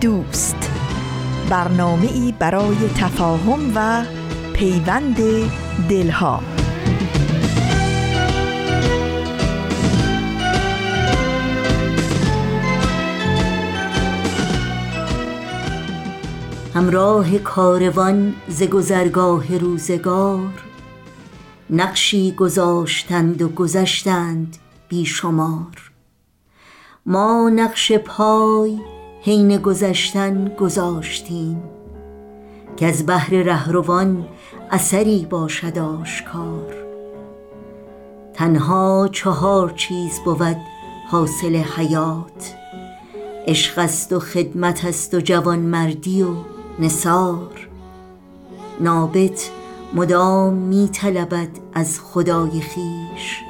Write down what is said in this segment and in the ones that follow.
دوست. برنامه ای برای تفاهم و پیوند دلها. همراه کاروان ز گذرگاه روزگار نقشی گذاشتند و گذشتند بیشمار. ما نقش پای حین گذشتن گذاشتیم که از بحر رهروان اثری باشد آشکار. تنها چهار چیز بود حاصل حیات عشق است و خدمت است و جوانمردی و نصار نابت مدام می طلبد از خدای خیش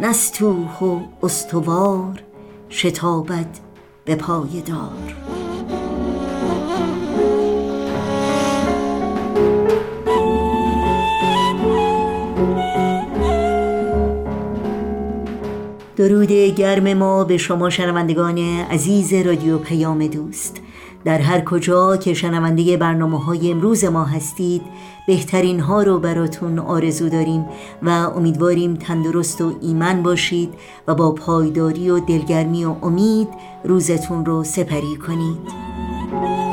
نستوه و استوار شتابد به پای دار. درود گرم ما به شما شنوندگان عزیز رادیو پیام دوست. در هر کجا که شنونده برنامه های امروز ما هستید بهترین ها رو براتون آرزو داریم و امیدواریم تندرست و ایمن باشید و با پایداری و دلگرمی و امید روزتون رو سپری کنید.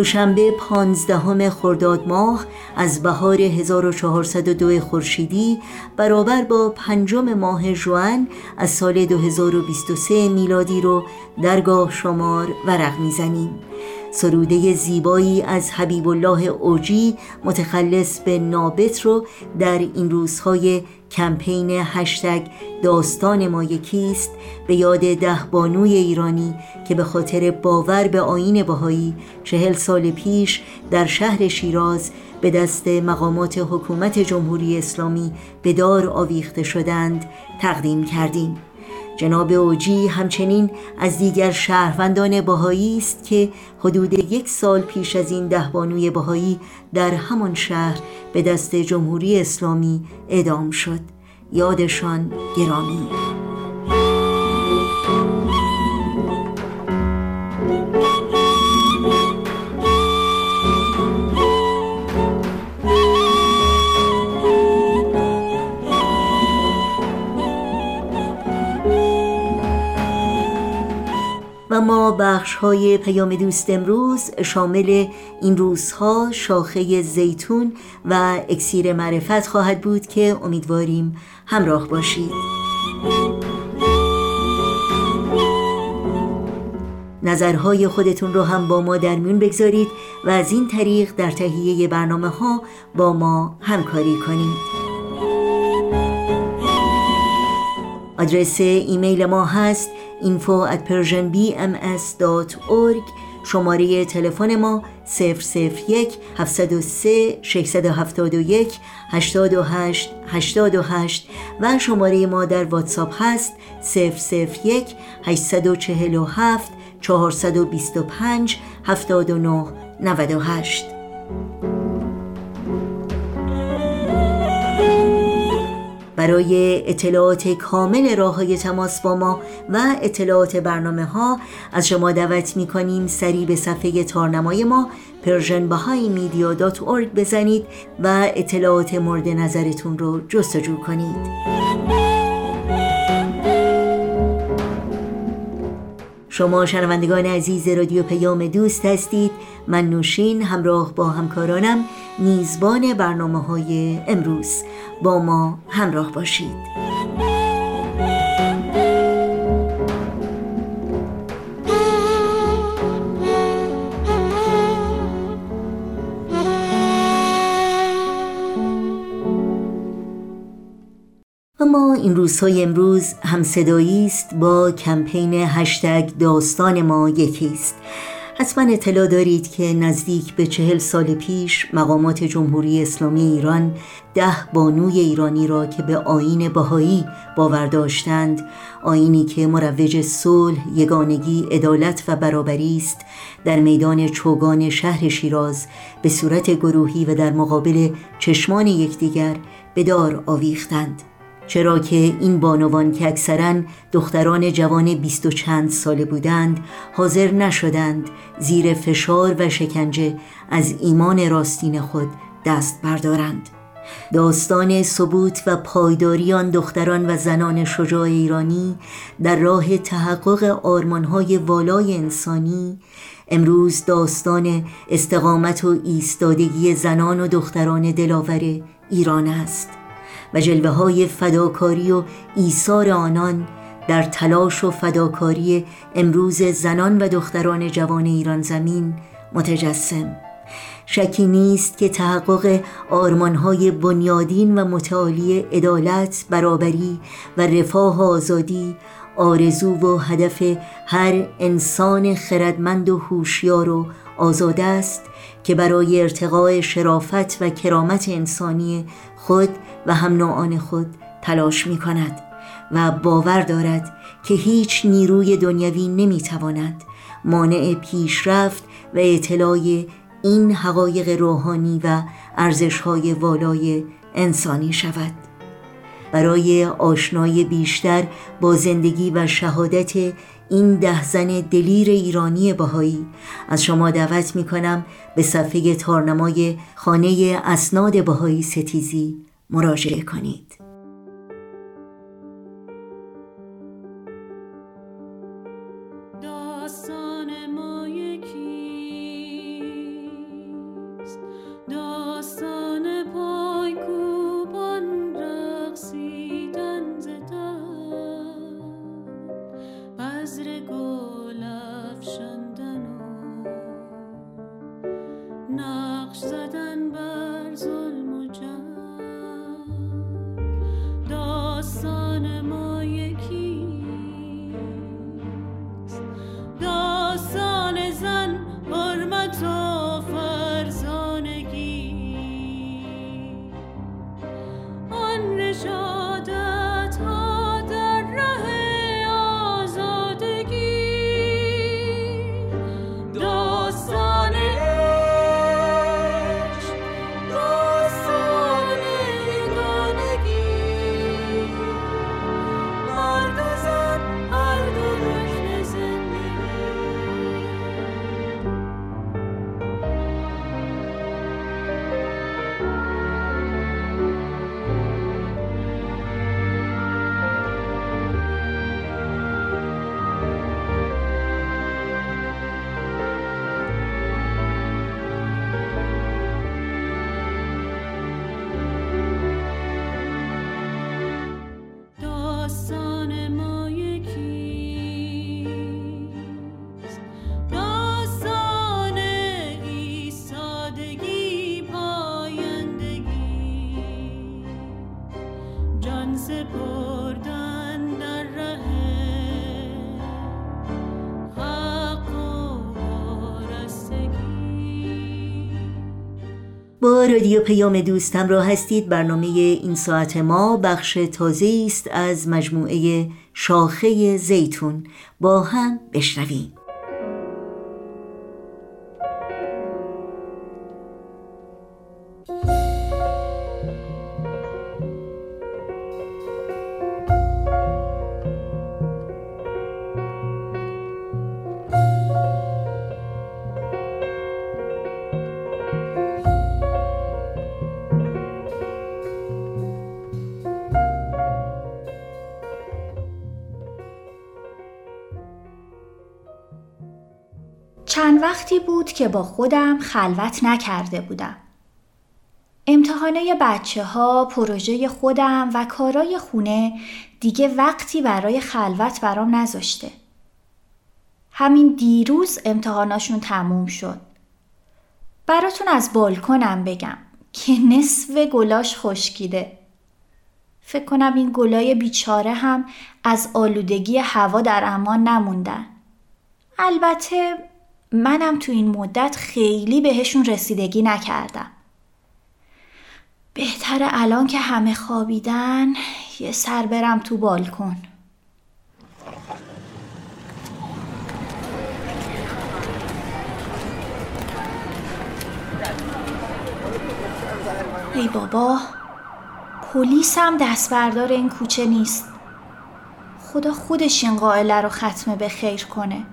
دوشنبه پانزدهم خرداد ماه از بهار 1402 خورشیدی برابر با پنجم ماه جوان از سال 2023 میلادی رو درگاه شمار ورق می‌زنیم. سروده زیبایی از حبیب الله اوجی متخلص به نابت رو در این روزهای کمپین هشتگ داستان ما یکیست. به یاد ده بانوی ایرانی که به خاطر باور به آین بهایی چهل سال پیش در شهر شیراز به دست مقامات حکومت جمهوری اسلامی به دار آویخته شدند تقدیم کردیم. جناب اوجی همچنین از دیگر شهروندان بهایی است که حدود یک سال پیش از این دهبانوی بهایی در همان شهر به دست جمهوری اسلامی اعدام شد. یادشان گرامی. و ما بخش های پیام دوست امروز شامل این روزها شاخه زیتون و اکسیر معرفت خواهد بود که امیدواریم همراه باشید. نظرهای خودتون رو هم با ما در میون بگذارید و از این طریق در تهیه برنامه ها با ما همکاری کنید. آدرس ایمیل ما هست info at persianbms.org شماره تلفن ما 001 703 671 828 828 و شماره ما در واتساپ هست 001 847 425 79 98 برای اطلاعات کامل راه های تماس با ما و اطلاعات برنامه ها از شما دعوت می کنیم سریع به صفحه تارنمای ما persianbahaimedia.org بزنید و اطلاعات مورد نظرتون رو جستجو کنید. شما شنوندگان عزیز رادیو پیام دوست هستید. من نوشین همراه با همکارانم میزبان برنامه های امروز. با ما همراه باشید. این روزهای امروز همصدایی است با کمپین هشتگ داستان ما یکی است. حتما اطلاع دارید که نزدیک به چهل سال پیش مقامات جمهوری اسلامی ایران ده بانوی ایرانی را که به آین بهایی باور داشتند آینی که مروج صلح، یگانگی، عدالت و برابری است در میدان چوگان شهر شیراز به صورت گروهی و در مقابل چشمان یکدیگر به دار آویختند. چرا که این بانوان که اکثرا دختران جوان بیست و چند ساله بودند حاضر نشدند زیر فشار و شکنجه از ایمان راستین خود دست بردارند. داستان ثبوت و پایداری آن دختران و زنان شجاع ایرانی در راه تحقق آرمانهای والای انسانی امروز داستان استقامت و ایستادگی زنان و دختران دلاور ایران است. و جلوه های فداکاری و ایثار آنان در تلاش و فداکاری امروز زنان و دختران جوان ایران زمین متجسم. شکی نیست که تحقق آرمانهای بنیادین و متعالی عدالت، برابری و رفاه و آزادی آرزو و هدف هر انسان خردمند و هوشیار و آزاده است که برای ارتقاء شرافت و کرامت انسانی خود و هم خود تلاش می کند و باور دارد که هیچ نیروی دنیوی نمی تواند مانع پیشرفت و اطلاع این حقایق روحانی و ارزشهای والای انسانی شود. برای آشنایی بیشتر با زندگی و شهادت این ده زن دلیر ایرانی بهایی از شما دعوت می کنم به صفحه تارنمای خانه اسناد بهایی ستیزی مراجعه کنید. با رادیو پیام دوستم را هستید. برنامه این ساعت ما بخش تازه است از مجموعه شاخه زیتون. با هم بشنویم. که با خودم خلوت نکرده بودم. امتحانه بچه ها، پروژه خودم و کارای خونه دیگه وقتی برای خلوت برام نذاشته. همین دیروز امتحاناشون تموم شد. براتون از بالکنم بگم که نصف گلاش خشکیده. فکر کنم این گلای بیچاره هم از آلودگی هوا در امان نموندن. البته منم تو این مدت خیلی بهشون رسیدگی نکردم. بهتره الان که همه خوابیدن یه سر برم تو بالکن. ای بابا پلیس هم دست بردار این کوچه نیست خدا خودش این قائله رو ختمه به خیر کنه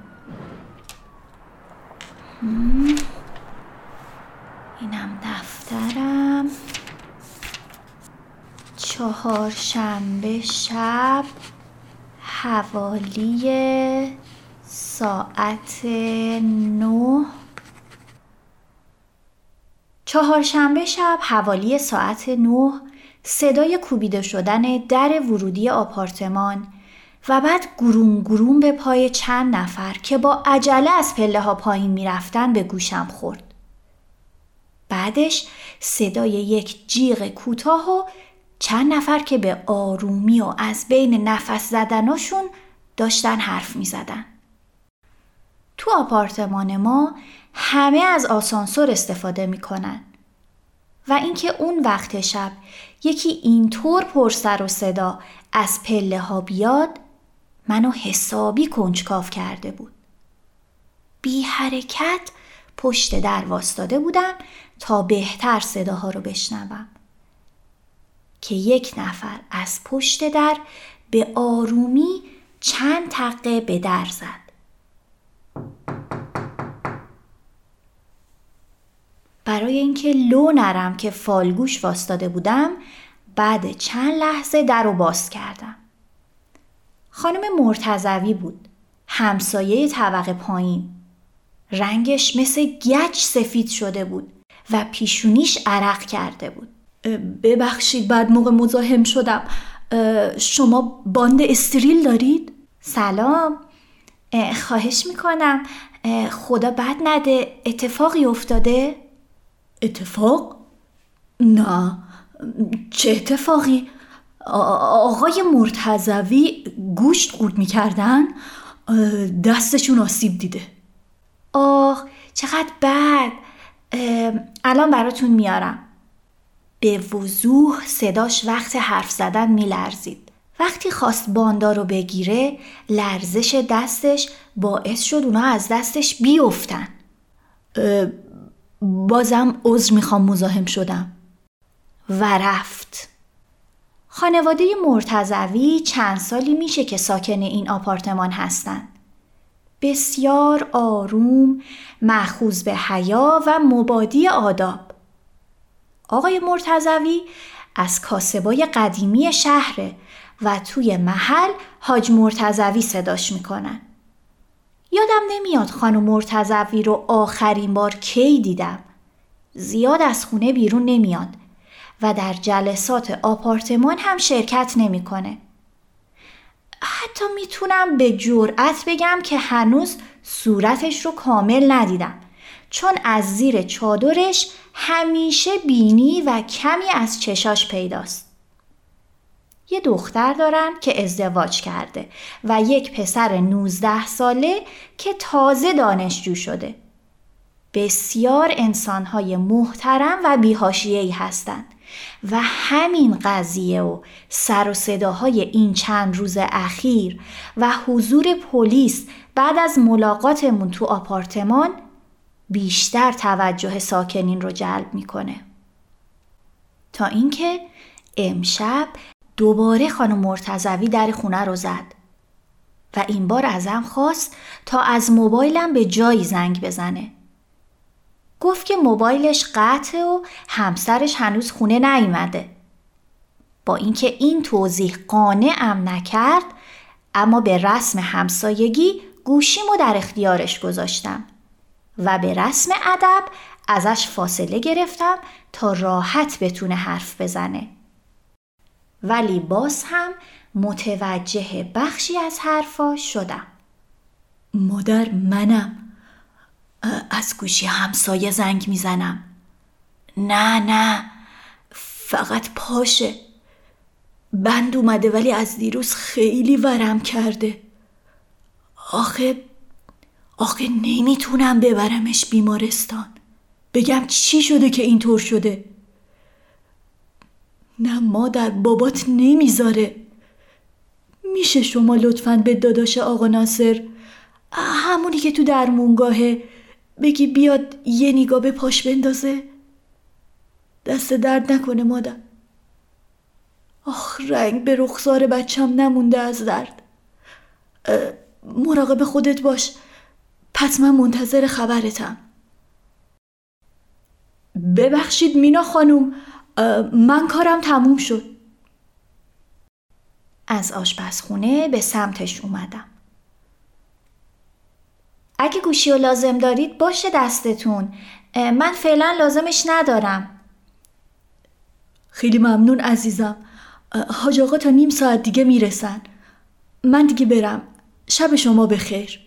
اینم دفترم. چهار شنبه شب حوالی ساعت نه. چهارشنبه شب حوالی ساعت نه. صدای کوبیده شدن در ورودی آپارتمان. و بعد گروم گروم به پای چند نفر که با عجله از پله ها پایین می‌رفتن به گوشم خورد. بعدش صدای یک جیغ کوتاه و چند نفر که به آرومی و از بین نفس زدناشون داشتن حرف می زدن. تو آپارتمان ما همه از آسانسور استفاده می‌کنن و اینکه اون وقت شب یکی اینطور پر سر و صدا از پله ها بیاد منو حسابی کنجکاف کرده بود. بی حرکت پشت در واستاده بودم تا بهتر صداها رو بشنوم. که یک نفر از پشت در به آرومی چند تقه به در زد. برای اینکه لو نرم که فالگوش واستاده بودم بعد چند لحظه در رو باز کردم. خانم مرتزوی بود. همسایه طبقه پایین. رنگش مثل گچ سفید شده بود و پیشونیش عرق کرده بود. ببخشید بعد موقع مزاحم شدم. شما باند استریل دارید؟ سلام. خواهش می‌کنم. خدا بد نده اتفاقی افتاده؟ اتفاق؟ نه چه اتفاقی؟ آقای مرتزوی گوشت قورت می‌کردن دستشون آسیب دیده. آه چقدر بد. الان براتون میارم. به وضوح صداش وقت حرف زدن میلرزید. وقتی خواست باندا رو بگیره لرزش دستش باعث شد اونا از دستش بیفتن. بازم عذر می‌خوام مزاحم شدم. و رفت. خانواده مرتزوی چند سالی میشه که ساکن این آپارتمان هستند. بسیار آروم، مخوز به حیا و مبادی آداب. آقای مرتزوی از کاسبای قدیمی شهره و توی محل حاج مرتزوی صداش می‌کنن. یادم نمیاد خانم مرتزوی رو آخرین بار کی دیدم. زیاد از خونه بیرون نمیاد و در جلسات آپارتمان هم شرکت نمی‌کنه. حتی می‌تونم به جرأت بگم که هنوز صورتش رو کامل ندیدم چون از زیر چادرش همیشه بینی و کمی از چشاش پیداست. یه دختر دارن که ازدواج کرده و یک پسر 19 ساله که تازه دانشجو شده. بسیار انسانهای محترم و بیهاشیهی هستند و همین قضیه و سر و صداهای این چند روز اخیر و حضور پلیس بعد از ملاقاتمون تو آپارتمان بیشتر توجه ساکنین رو جلب می‌کنه. تا اینکه امشب دوباره خانم مرتزوی در خونه رو زد و این بار ازم خواست تا از موبایلم به جایی زنگ بزنه. گفت که موبایلش قطعه و همسرش هنوز خونه نیومده. با اینکه این توضیح قانعم نکرد اما به رسم همسایگی گوشیمو در اختیارش گذاشتم و به رسم ادب ازش فاصله گرفتم تا راحت بتونه حرف بزنه. ولی باز هم متوجه بخشی از حرفا شدم مادر منم از گوشی همسایه زنگ می‌زنم. نه نه فقط پاشه. بند اومده ولی از دیروز خیلی ورم کرده. آخه آخه نمی‌تونم ببرمش بیمارستان. بگم چی شده که اینطور شده؟ نه مادر بابات نمی‌ذاره. میشه شما لطفا به داداش آقا ناصر همونی که تو درمونگاهه بگی بیاد یه نگاه به پاش بندازه. دست درد نکنه مادر. آخ رنگ به رخسار بچم نمونده از درد. مراقب خودت باش. پس من منتظر خبرتم. ببخشید مینا خانوم. من کارم تموم شد. از آشپزخونه به سمتش اومدم. اگه گوشی رو لازم دارید باشه دستتون. من فعلا لازمش ندارم. خیلی ممنون عزیزم. حاج آقا تا نیم ساعت دیگه می‌رسن. من دیگه برم. شب شما بخیر.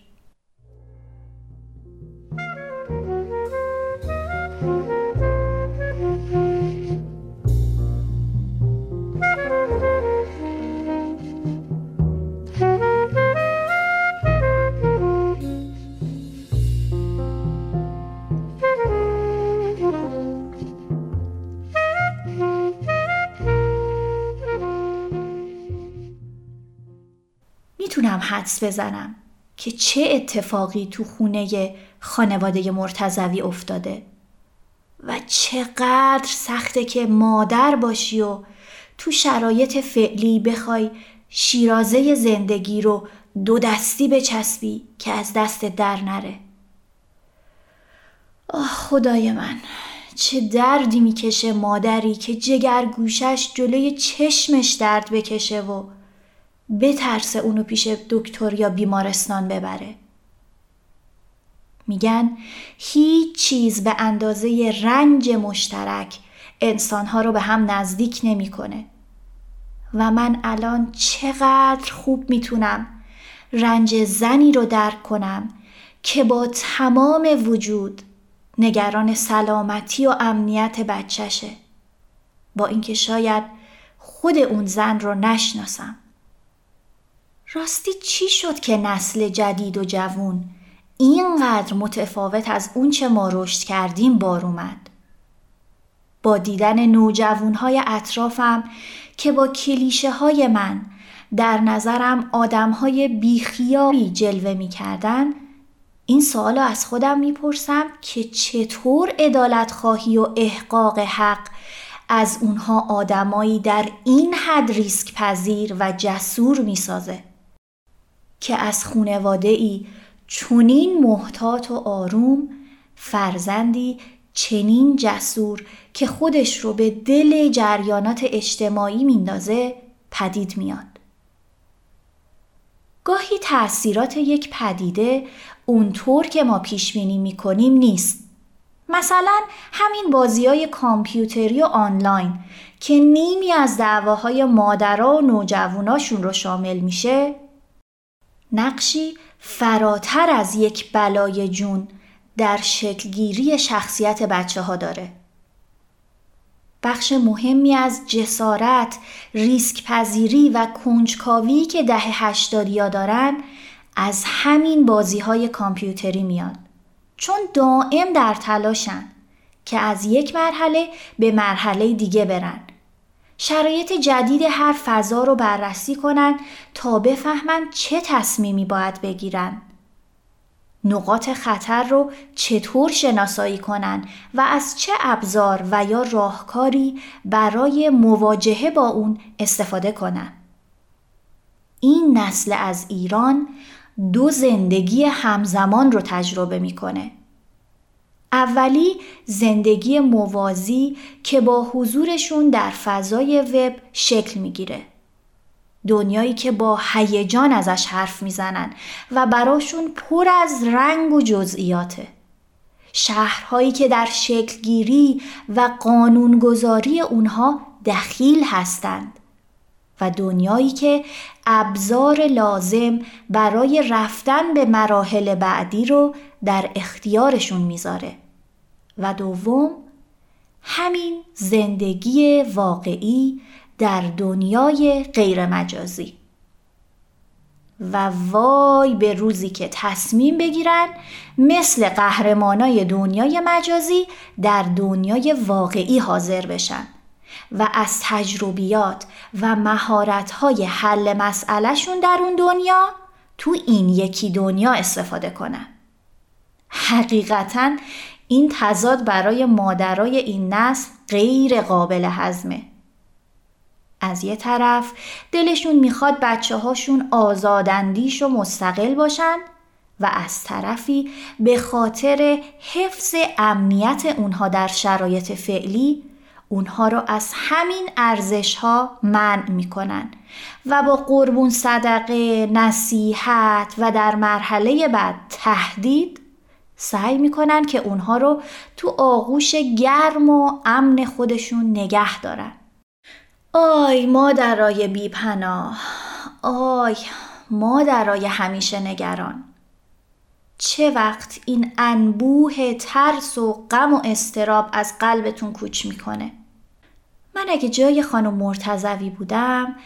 می‌تونم حدس بزنم که چه اتفاقی تو خونه خانواده مرتزوی افتاده و چقدر سخته که مادر باشی و تو شرایط فعلی بخوای شیرازه زندگی رو دو دستی بچسبی که از دست در نره. آه خدای من چه دردی می‌کشه مادری که جگر گوشش جلوی چشمش درد بکشه و بترسه اونو پیش دکتر یا بیمارستان ببره. میگن هیچ چیز به اندازه رنج مشترک انسانها رو به هم نزدیک نمی‌کنه. و من الان چقدر خوب می‌تونم رنج زنی رو درک کنم که با تمام وجود نگران سلامتی و امنیت بچشه با اینکه شاید خود اون زن رو نشناسم راستی چی شد که نسل جدید و جوون اینقدر متفاوت از اونچه ما رشد کردیم بار اومد؟ با دیدن نوجوون های اطرافم که با کلیشه های من در نظرم آدم های بیخیالی جلوه می کردن این سوال از خودم می‌پرسم که چطور ادالت خواهی و احقاق حق از اونها آدمایی در این حد ریسک پذیر و جسور می‌سازه که از خونواده ای چونین محتاط و آروم فرزندی چنین جسور که خودش رو به دل جریانات اجتماعی میندازه پدید میاد. گاهی تأثیرات یک پدیده اونطور که ما پیش بینی می‌کنیم نیست. مثلا همین بازی های کامپیوتری و آنلاین که نیمی از دعواهای مادرها و نوجواناشون رو شامل میشه نقشی فراتر از یک بلای جون در شکلگیری شخصیت بچه ها داره. بخش مهمی از جسارت، ریسک پذیری و کنجکاوی که دهه هشتادیا دارن از همین بازی های کامپیوتری میاد. چون دائم در تلاشن که از یک مرحله به مرحله دیگه برن شرایط جدید هر فضا رو بررسی کنند تا بفهمند چه تصمیمی باید بگیرن. نقاط خطر رو چطور شناسایی کنند و از چه ابزار و یا راهکاری برای مواجهه با اون استفاده کنند. این نسل از ایران دو زندگی همزمان رو تجربه می‌کنه. اولی زندگی موازی که با حضورشون در فضای وب شکل می‌گیره. دنیایی که با هیجان ازش حرف می‌زنن و براشون پر از رنگ و جزئیاته. شهرهایی که در شکلگیری و قانونگذاری اونها دخیل هستند و دنیایی که ابزار لازم برای رفتن به مراحل بعدی رو در اختیارشون می‌ذاره و دوم همین زندگی واقعی در دنیای غیر مجازی و وای به روزی که تصمیم بگیرن مثل قهرمانای دنیای مجازی در دنیای واقعی حاضر بشن و از تجربیات و مهارت‌های حل مسئلهشون در اون دنیا تو این یکی دنیا استفاده کنن. حقیقتا این تضاد برای مادرای این نسل غیر قابل هضمه. از یه طرف دلشون می‌خواد بچه هاشون آزاداندیش و مستقل باشن و از طرفی به خاطر حفظ امنیت اونها در شرایط فعلی اونها را از همین ارزش ها منع می‌کنن و با قربون صدقه، نصیحت و در مرحله بعد تهدید سعی می‌کنن که اونها رو تو آغوش گرم و امن خودشون نگه دارن. آی مادرای بیپناه. آی مادرای همیشه نگران. چه وقت این انبوه ترس و غم و استراب از قلبتون کوچ می‌کنه؟ من اگه جای خانم مرتزوی بودم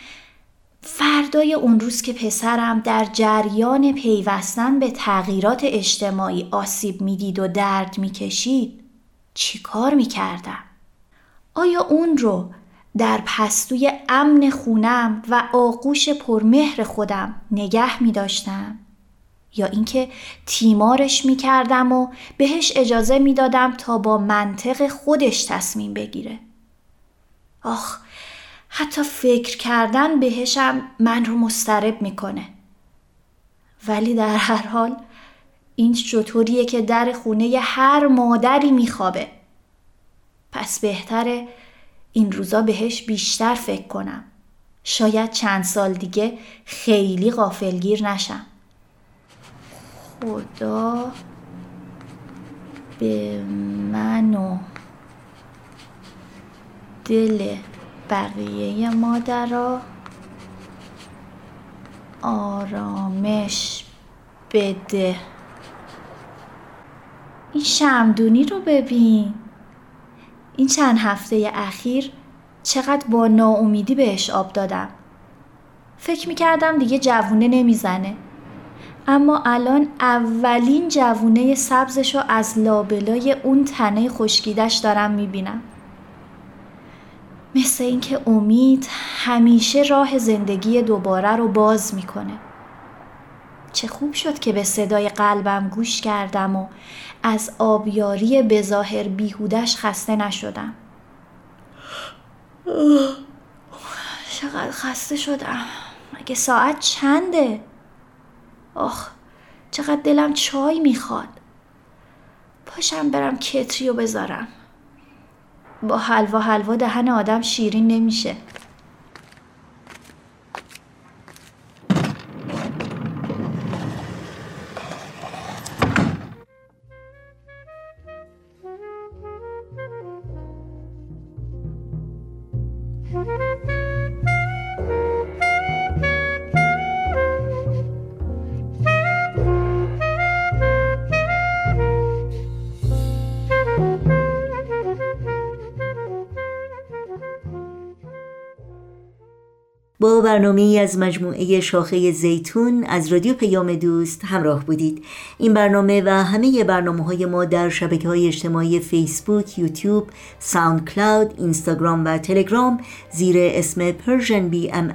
فردای اون روز که پسرم در جریان پیوستن به تغییرات اجتماعی آسیب می‌دید و درد می‌کشید چی کار می‌کردم؟ آیا اون رو در پستوی امن خونم و آغوش پرمهر خودم نگه می داشتم یا اینکه تیمارش می کردم و بهش اجازه می دادم تا با منطق خودش تصمیم بگیره آخ حتی فکر کردن بهشم من رو مسترب می‌کنه. ولی در هر حال این چطوریه که در خونه هر مادری میخوابه. پس بهتره این روزا بهش بیشتر فکر کنم. شاید چند سال دیگه خیلی غافلگیر نشم. خدا به من و دل بقیه مادرها آرامش بده. این شمدونی رو ببین. این چند هفته اخیر چقدر با ناامیدی بهش آب دادم. فکر می‌کردم دیگه جوونه نمی‌زنه. اما الان اولین جوونه سبزشو از لابلای اون تنه خشکیدش دارم می‌بینم. مثل اینکه امید همیشه راه زندگی دوباره رو باز می‌کنه. چه خوب شد که به صدای قلبم گوش کردم و از آبیاری بظاهر بیهودش خسته نشدم. چقدر خسته شدم. مگه ساعت چنده؟ آخ چقدر دلم چای می‌خواد. پاشم برم کتریو بذارم. با حلوا حلوا دهن آدم شیرین نمیشه. با برنامه از مجموعه شاخه زیتون از رادیو پیام دوست همراه بودید. این برنامه و همه برنامه های ما در شبکه های اجتماعی فیسبوک، یوتیوب، ساوند کلاود، اینستاگرام و تلگرام زیر اسم بی ام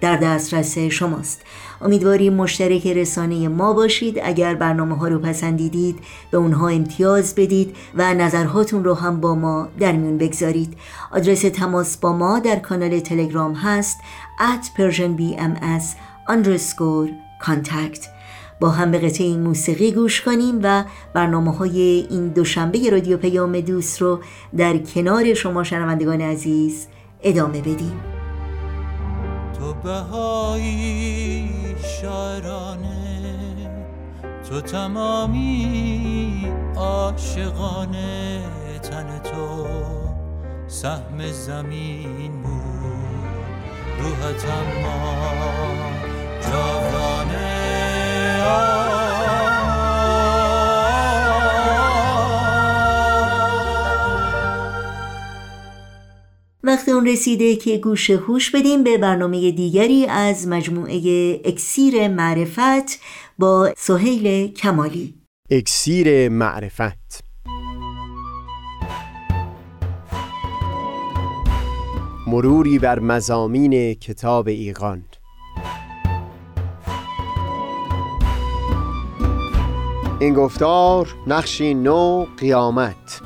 در دسترس شماست. امیدواریم مشترک رسانه ما باشید. اگر برنامه ها رو پسندیدید به اونها امتیاز بدید و نظرهاتون رو هم با ما در میون بگذارید. آدرس تماس با ما در کانال تلگرام هست at persianbms underscore contact. با هم به قطعه این موسیقی گوش کنیم و برنامه های این دوشنبه رادیو پیام دوست رو در کنار شما شنوندگان عزیز ادامه بدیم. بهایی شاعرانه تو تمامی عاشقانه تن تو سهم زمین بود. روحت اما جاودانه وقت اون رسیده که گوش هوش بدیم به برنامه دیگری از مجموعه اکسیر معرفت با سهیل کمالی. اکسیر معرفت. مروری بر مزامین کتاب ایقان این گفتار نقشی نو قیامت.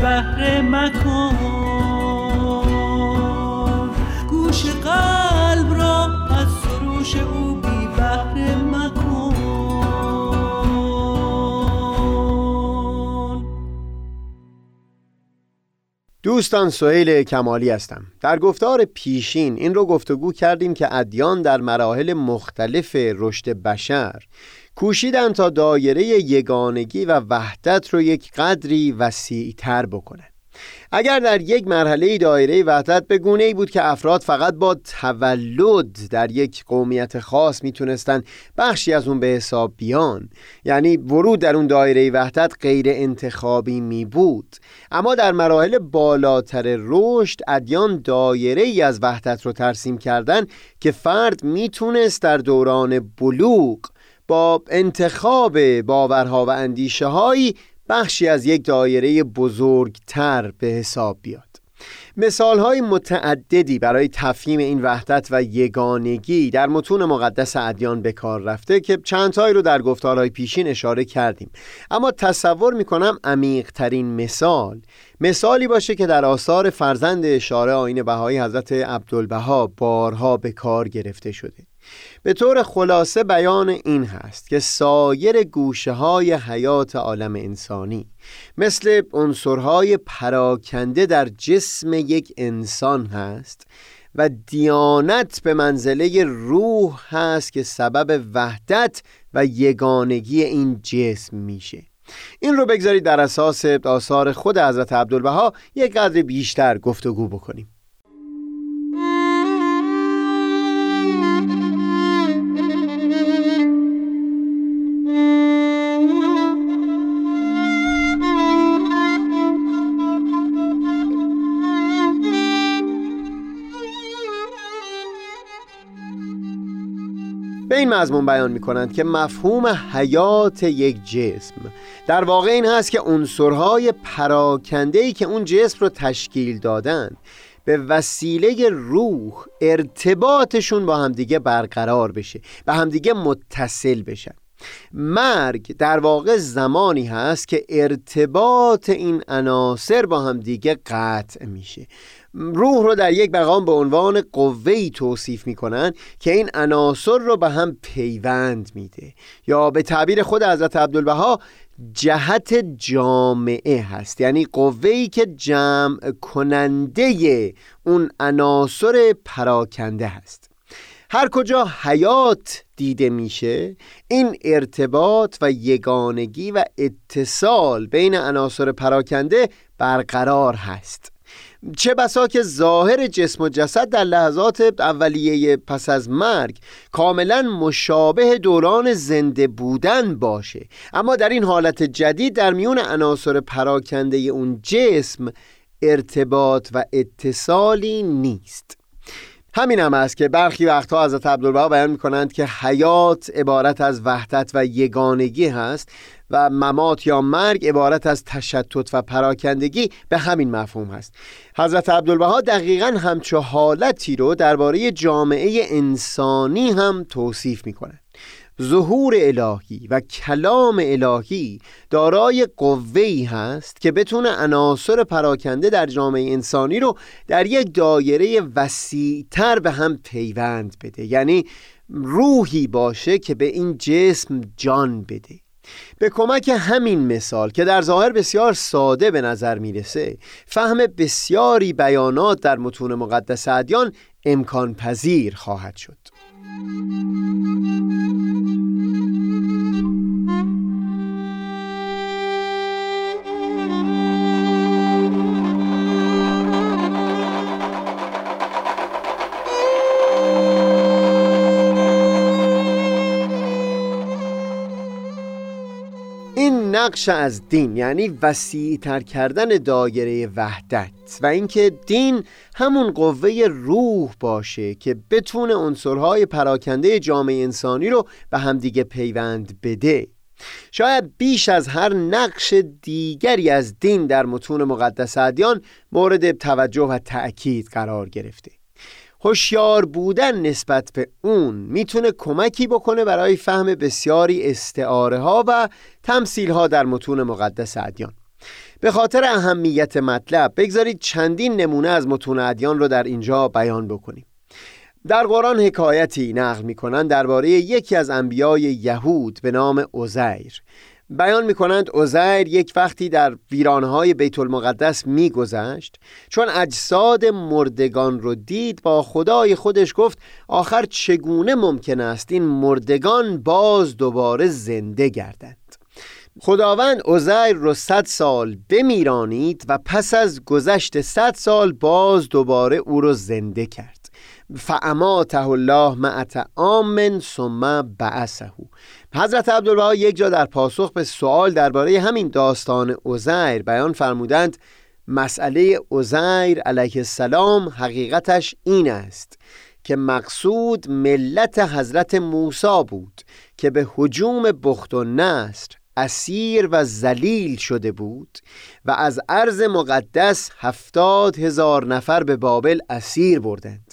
بهره مکن گوش قلب را از سروش او بی بهره مکن دوستان سهیل کمالی هستم. در گفتار پیشین این رو گفتگو کردیم که ادیان در مراحل مختلف رشد بشر کوشیدن تا دایره یگانگی و وحدت رو یک قدری وسیعتر بکنن اگر در یک مرحله دایره وحدت به گونه ای بود که افراد فقط با تولد در یک قومیت خاص می‌تونستن بخشی از اون به حساب بیان یعنی ورود در اون دایره وحدت غیر انتخابی می بود اما در مراحل بالاتر رشد ادیان دایره ای از وحدت رو ترسیم کردن که فرد می‌تونست در دوران بلوغ با انتخاب باورها و اندیشه هایی بخشی از یک دایره بزرگتر به حساب بیاد. مثال های متعددی برای تفهیم این وحدت و یگانگی در متون مقدس ادیان به کار رفته که چندتایی رو در گفتارهای پیشین اشاره کردیم. اما تصور می‌کنم عمیق ترین مثال مثالی باشه که در آثار فرزند اشاره آین بهایی حضرت عبدالبها بارها به کار گرفته شده. به طور خلاصه بیان این هست که سایر گوشه های حیات عالم انسانی مثل عنصرهای پراکنده در جسم یک انسان هست و دیانت به منزله روح هست که سبب وحدت و یگانگی این جسم میشه. این رو بگذارید در اساس آثار خود حضرت عبدالبها یک قدر بیشتر گفتگو بکنیم. به این مضمون بیان می کنند که مفهوم حیات یک جسم. در واقع این هست که عنصرهای پراکنده ای که اون جسم رو تشکیل دادن به وسیله روح ارتباطشون با همدیگه برقرار بشه به همدیگه متصل بشن. مرگ در واقع زمانی هست که ارتباط این عناصر با همدیگه قطع میشه. روح رو در یک مقام به عنوان قوهی توصیف می‌کنن که این عناصر رو به هم پیوند میده. یا به تعبیر خود حضرت عبدالبها جهت جامعه هست. یعنی قوهی که جمع کننده اون عناصر پراکنده هست. هر کجا حیات دیده میشه این ارتباط و یگانگی و اتصال بین عناصر پراکنده برقرار هست. چه بسا که ظاهر جسم و جسد در لحظات اولیه پس از مرگ کاملا مشابه دوران زنده بودن باشه. اما در این حالت جدید در میون عناصر پراکنده اون جسم ارتباط و اتصالی نیست. همین هم است که برخی وقتها حضرت عبدالبها بیان می کنند که حیات عبارت از وحدت و یگانگی هست و ممات یا مرگ عبارت از تشتت و پراکندگی به همین مفهوم هست. حضرت عبدالبها دقیقا همچو حالتی رو درباره جامعه انسانی هم توصیف می کنند ظهور الهی و کلام الهی دارای قوهی هست که بتونه عناصر پراکنده در جامعه انسانی رو در یک دایره وسیعتر به هم پیوند بده. یعنی روحی باشه که به این جسم جان بده. به کمک همین مثال که در ظاهر بسیار ساده به نظر می‌رسه فهم بسیاری بیانات در متون مقدس ادیان امکان پذیر خواهد شد. うん。نقش از دین یعنی وسیع تر کردن دایره وحدت و اینکه دین همون قوه روح باشه که بتونه عنصرهای پراکنده جامعه انسانی رو به همدیگه پیوند بده. شاید بیش از هر نقش دیگری از دین در متون مقدس ادیان مورد توجه و تأکید قرار گرفته. هوشیار بودن نسبت به اون می‌تونه کمکی بکنه برای فهم بسیاری استعاره ها و تمثیل ها در متون مقدس ادیان. به خاطر اهمیت مطلب بگذارید چندین نمونه از متون ادیان رو در اینجا بیان بکنیم. در قرآن حکایتی نقل می‌کنند درباره یکی از انبیای یهود به نام عزیر. بیان می کنند اوزیر یک وقتی در ویرانهای بیت المقدس می گذشت چون اجساد مردگان رو دید با خدای خودش گفت آخر چگونه ممکن است این مردگان باز دوباره زنده گردند؟ خداوند اوزیر رو صد سال بمیرانید و پس از گذشت صد سال باز دوباره او رو زنده کرد. فعماته الله معت آمن ثم بعثه. حضرت عبدالبها یک جا در پاسخ به سوال درباره همین داستان عزیر بیان فرمودند مسئله عزیر علیه السلام حقیقتش این است که مقصود ملت حضرت موسی بود که به حجوم بخت و نصر اسیر و زلیل شده بود و از عرض مقدس هفتاد هزار نفر به بابل اسیر بردند.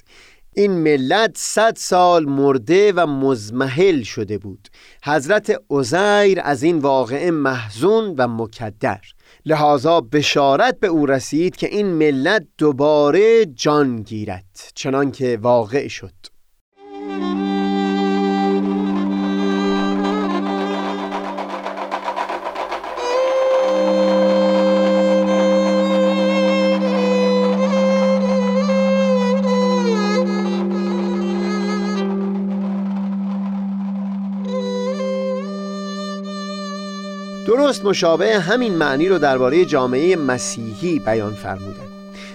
این ملت صد سال مرده و مزمحل شده بود. حضرت عزیر از این واقعه محزون و مکدر. لحاظا بشارت به او رسید که این ملت دوباره جان گیرد چنان که واقع شد. درست مشابه همین معنی رو درباره جامعه مسیحی بیان فرمودن.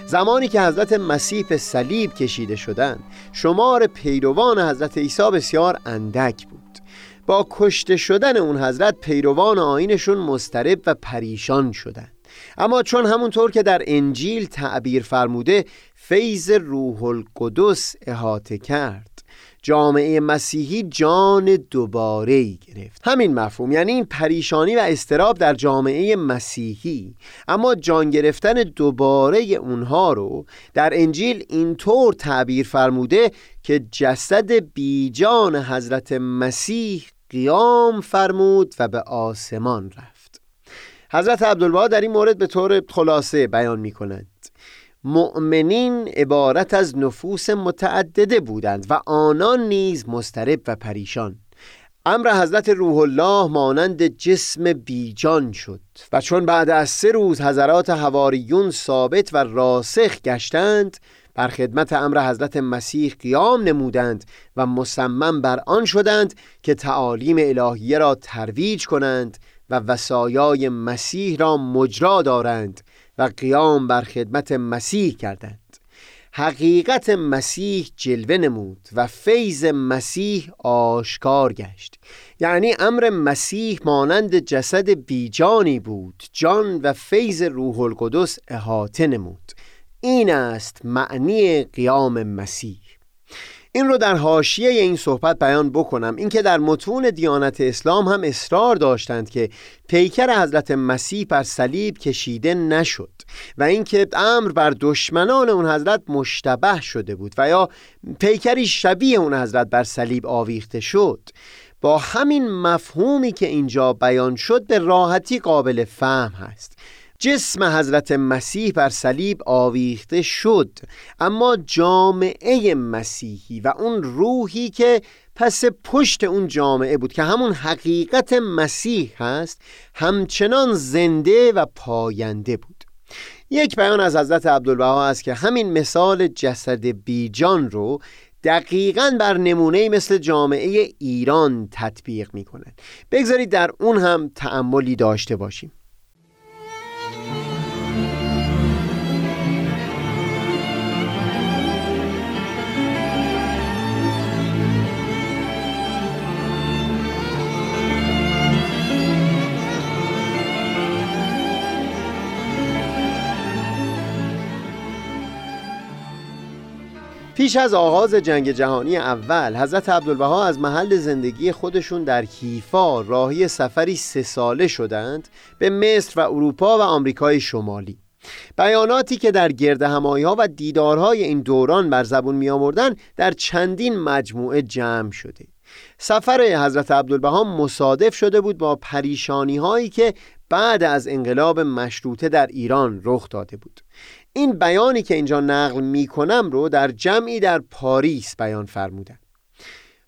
زمانی که حضرت مسیح به صلیب کشیده شدند شمار پیروان حضرت عیسی بسیار اندک بود. با کشته شدن اون حضرت پیروان آینشون مسترب و پریشان شدند. اما چون همونطور که در انجیل تعبیر فرموده فیض روح القدس احاطه کرد جامعه مسیحی جان دوباره ای گرفت. همین مفهوم یعنی این پریشانی و استراب در جامعه مسیحی. اما جان گرفتن دوباره اونها رو در انجیل اینطور تعبیر فرموده که جسد بیجان حضرت مسیح قیام فرمود و به آسمان رفت. حضرت عبدالبها در این مورد به طور خلاصه بیان می کند مؤمنین عبارت از نفوس متعدده بودند و آنان نیز مسترب و پریشان. امر حضرت روح الله مانند جسم بیجان شد و چون بعد از سه روز حضرات هواریون ثابت و راسخ گشتند بر خدمت امر حضرت مسیح قیام نمودند و مصمم بر آن شدند که تعالیم الهیه را ترویج کنند و وسایای مسیح را مجرا دارند. و قیام بر خدمت مسیح کردند. حقیقت مسیح جلوه نمود و فیض مسیح آشکار گشت. یعنی امر مسیح مانند جسد بیجانی بود جان و فیض روح القدس احاطه نمود. این است معنی قیام مسیح. این رو در حاشیه این صحبت بیان بکنم. اینکه در متون دیانت اسلام هم اصرار داشتند که پیکر حضرت مسیح بر صلیب کشیده نشد و اینکه امر بر دشمنان اون حضرت مشتبه شده بود و یا پیکری شبیه اون حضرت بر صلیب آویخته شد. با همین مفهومی که اینجا بیان شد به راحتی قابل فهم هست. جسم حضرت مسیح بر صلیب آویخته شد اما جامعه مسیحی و اون روحی که پس پشت اون جامعه بود که همون حقیقت مسیح هست همچنان زنده و پاینده بود. یک بیان از حضرت عبدالبها است که همین مثال جسد بیجان رو دقیقا بر نمونه مثل جامعه ایران تطبیق می بگذارید در اون هم تأملی داشته باشیم. پیش از آغاز جنگ جهانی اول حضرت عبدالبها از محل زندگی خودشون در کیفا راهی سفری سه ساله شدند به مصر و اروپا و آمریکای شمالی. بیاناتی که در گرد همایی ها و دیدارهای این دوران بر زبون می آوردن در چندین مجموعه جمع شده. سفر حضرت عبدالبها مصادف شده بود با پریشانی هایی که بعد از انقلاب مشروطه در ایران رخ داده بود. این بیانی که اینجا نقل می کنم رو در جمعی در پاریس بیان فرمودن.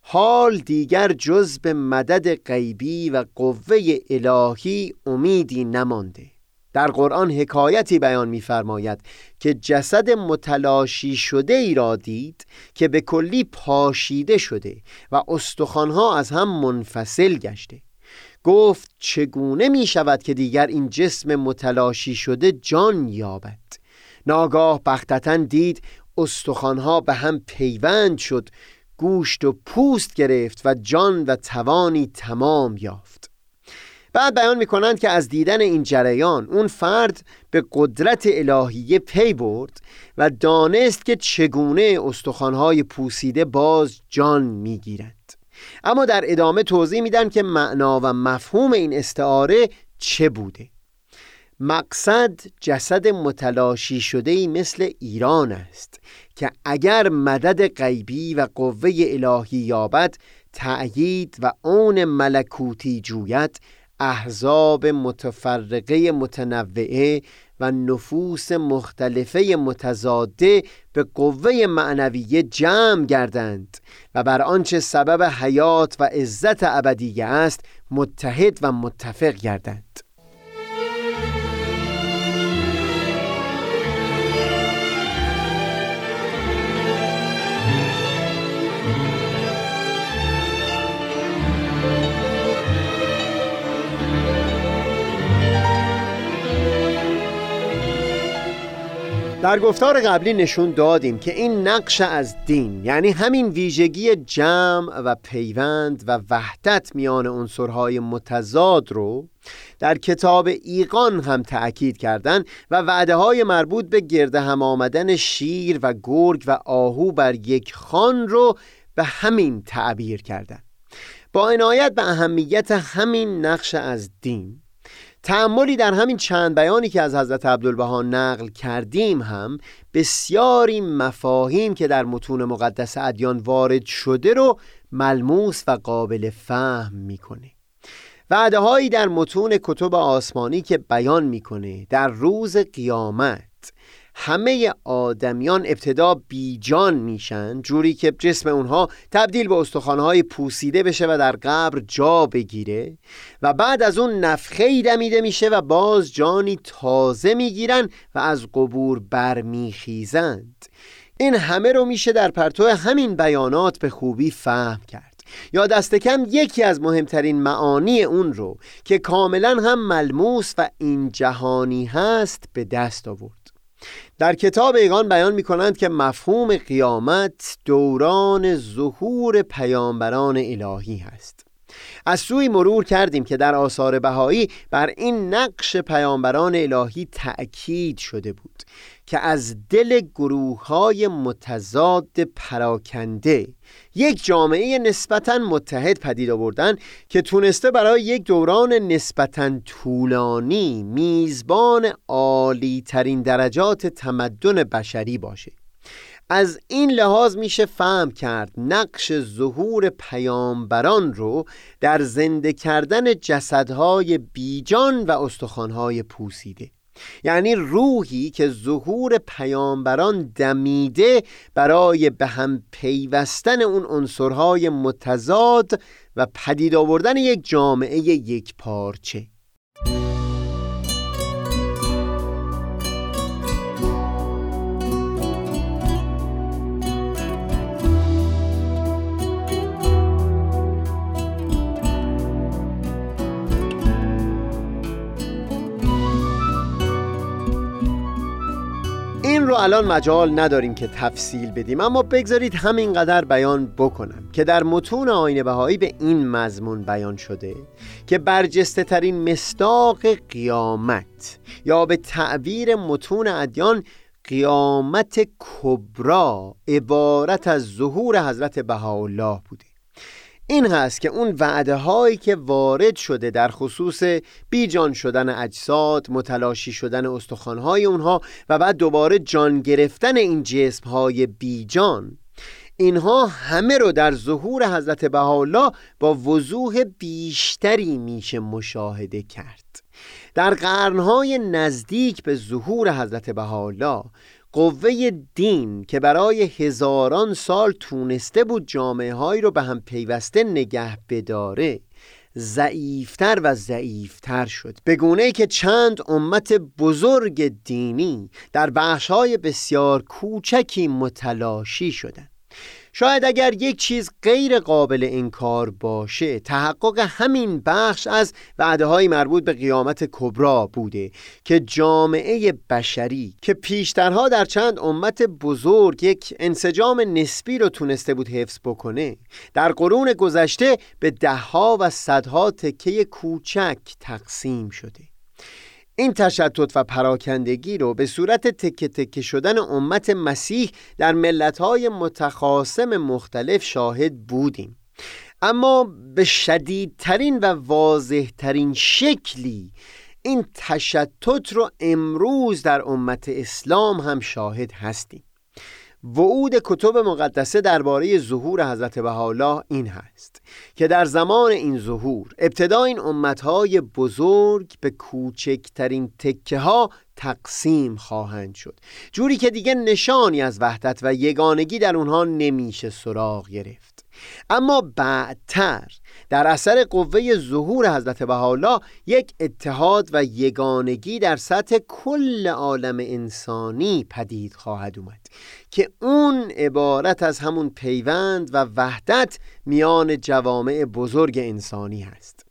حال دیگر جز به مدد غیبی و قوه الهی امیدی نمانده. در قرآن حکایتی بیان می‌فرماید که جسد متلاشی شده ای را دید که به کلی پاشیده شده و استخوانها از هم منفصل گشته. گفت چگونه می شود که دیگر این جسم متلاشی شده جان یابد؟ ناگاه بختتا دید استخوانها به هم پیوند شد گوشت و پوست گرفت و جان و توانی تمام یافت. بعد بیان می کنند که از دیدن این جریان اون فرد به قدرت الهیه پی برد و دانست که چگونه استخوانهای پوسیده باز جان می‌گیرند. اما در ادامه توضیح میدن که معنا و مفهوم این استعاره چه بوده. مقصد جسد متلاشی شده ای مثل ایران است که اگر مدد غیبی و قوه الهی یابد تأیید و اون ملکوتی جوید احزاب متفرقه متنوعه و نفوس مختلفه متضاده به قوه معنویه جمع گردند و بر آنچه سبب حیات و عزت ابدیه است متحد و متفق گردند. در گفتار قبلی نشون دادیم که این نقش از دین یعنی همین ویژگی جمع و پیوند و وحدت میان عنصرهای متضاد رو در کتاب ایقان هم تأکید کردند و وعده های مربوط به گرد هم آمدن شیر و گرگ و آهو بر یک خان رو به همین تعبیر کردند. با عنایت به اهمیت همین نقش از دین تعملی در همین چند بیانی که از حضرت عبدالبها نقل کردیم هم بسیاری مفاهیم که در متون مقدس ادیان وارد شده رو ملموس و قابل فهم می‌کنه. وعده هایی در متون کتب آسمانی که بیان می‌کنه در روز قیامت همه آدمیان ابتدا بیجان میشن جوری که جسم اونها تبدیل به استخوانهای پوسیده بشه و در قبر جا بگیره و بعد از اون نفخه دمیده میشه و باز جانی تازه می‌گیرن و از قبور برمیخیزند. این همه رو میشه در پرتو همین بیانات به خوبی فهم کرد. یا دست کم یکی از مهمترین معانی اون رو که کاملا هم ملموس و این جهانی هست به دست آورد. در کتاب ایگان بیان می کنند که مفهوم قیامت دوران ظهور پیامبران الهی هست. از سوی مرور کردیم که در آثار بهایی بر این نقش پیامبران الهی تأکید شده بود که از دل گروه های متضاد پراکنده یک جامعه نسبتا متحد پدید آوردن که تونسته برای یک دوران نسبتا طولانی میزبان عالی ترین درجات تمدن بشری باشه. از این لحاظ میشه فهم کرد نقش ظهور پیامبران رو در زنده کردن جسدهای بیجان و استخوانهای پوسیده. یعنی روحی که ظهور پیامبران دمیده برای به هم پیوستن اون عنصرهای متضاد و پدید آوردن یک جامعه یک پارچه. رو الان مجال نداریم که تفصیل بدیم اما بگذارید همینقدر بیان بکنم که در متون آین بهایی به این مضمون بیان شده که برجسته ترین مصداق قیامت یا به تعبیر متون ادیان قیامت کبرا عبارت از ظهور حضرت بهاءالله بوده. این هست که اون وعده هایی که وارد شده در خصوص بیجان شدن اجساد متلاشی شدن استخوانهای اونها و بعد دوباره جان گرفتن این جسم های بیجان اینها همه رو در ظهور حضرت بهاءالله با وضوح بیشتری میشه مشاهده کرد. در قرنهای نزدیک به ظهور حضرت بهاءالله قوه دین که برای هزاران سال تونسته بود جامعه هایی رو به هم پیوسته نگه بداره ضعیفتر و ضعیفتر شد. به گونه که چند امت بزرگ دینی در بخشهای بسیار کوچکی متلاشی شدند. شاید اگر یک چیز غیر قابل انکار باشه تحقق همین بخش از وعده های مربوط به قیامت کبرا بوده که جامعه بشری که پیشترها در چند امت بزرگ یک انسجام نسبی رو تونسته بود حفظ بکنه در قرون گذشته به دهها و صدها تکه کوچک تقسیم شده. این تشتت و پراکندگی رو به صورت تکه تکه شدن امت مسیح در ملتهای متخاصم مختلف شاهد بودیم. اما به شدیدترین و واضحترین شکلی این تشتت رو امروز در امت اسلام هم شاهد هستیم. وعود کتب مقدسه درباره ظهور حضرت بهاءالله این هست که در زمان این ظهور ابتدا این امتهای بزرگ به کوچکترین تکه ها تقسیم خواهند شد. جوری که دیگه نشانی از وحدت و یگانگی در اونها نمیشه سراغ گرفت. اما بعدتر در اثر قوه ظهور حضرت بهاءالله یک اتحاد و یگانگی در سطح کل عالم انسانی پدید خواهد اومد که اون عبارت از همون پیوند و وحدت میان جوامع بزرگ انسانی هست.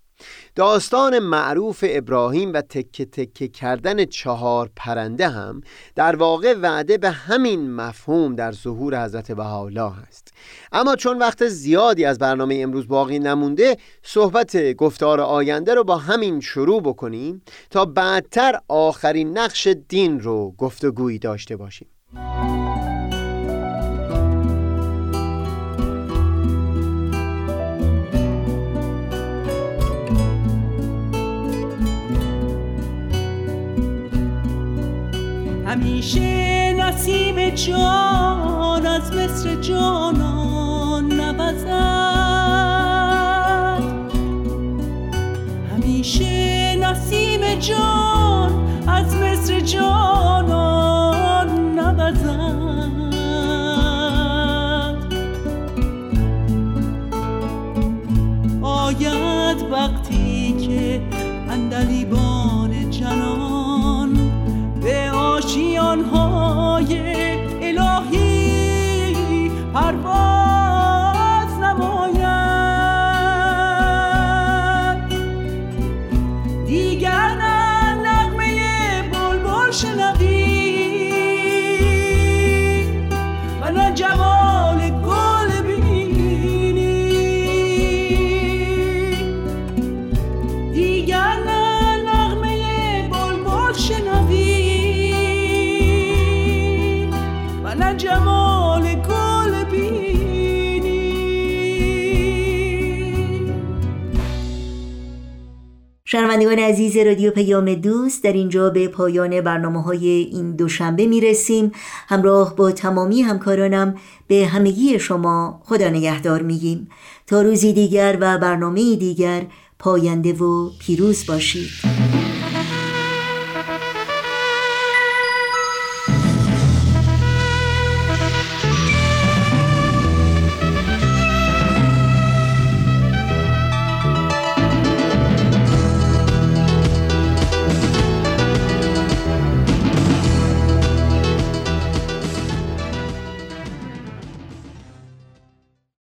داستان معروف ابراهیم و تکه تکه کردن چهار پرنده هم در واقع وعده به همین مفهوم در ظهور حضرت بهاءالله است. اما چون وقت زیادی از برنامه امروز باقی نمونده صحبت گفتار آینده رو با همین شروع بکنیم تا بعدتر آخرین نقش دین رو گفتگویی داشته باشیم. همیشه نسیم جان از مصر جانان نوزد. همیشه نسیم جان از مصر جانان نوزد. آید وقتی که اندلیبان شنوندگان عزیز رادیو پیام دوست در اینجا به پایان برنامه های این دوشنبه می رسیم همراه با تمامی همکارانم به همگی شما خدا نگهدار میگیم. تا روزی دیگر و برنامه دیگر پاینده و پیروز باشید.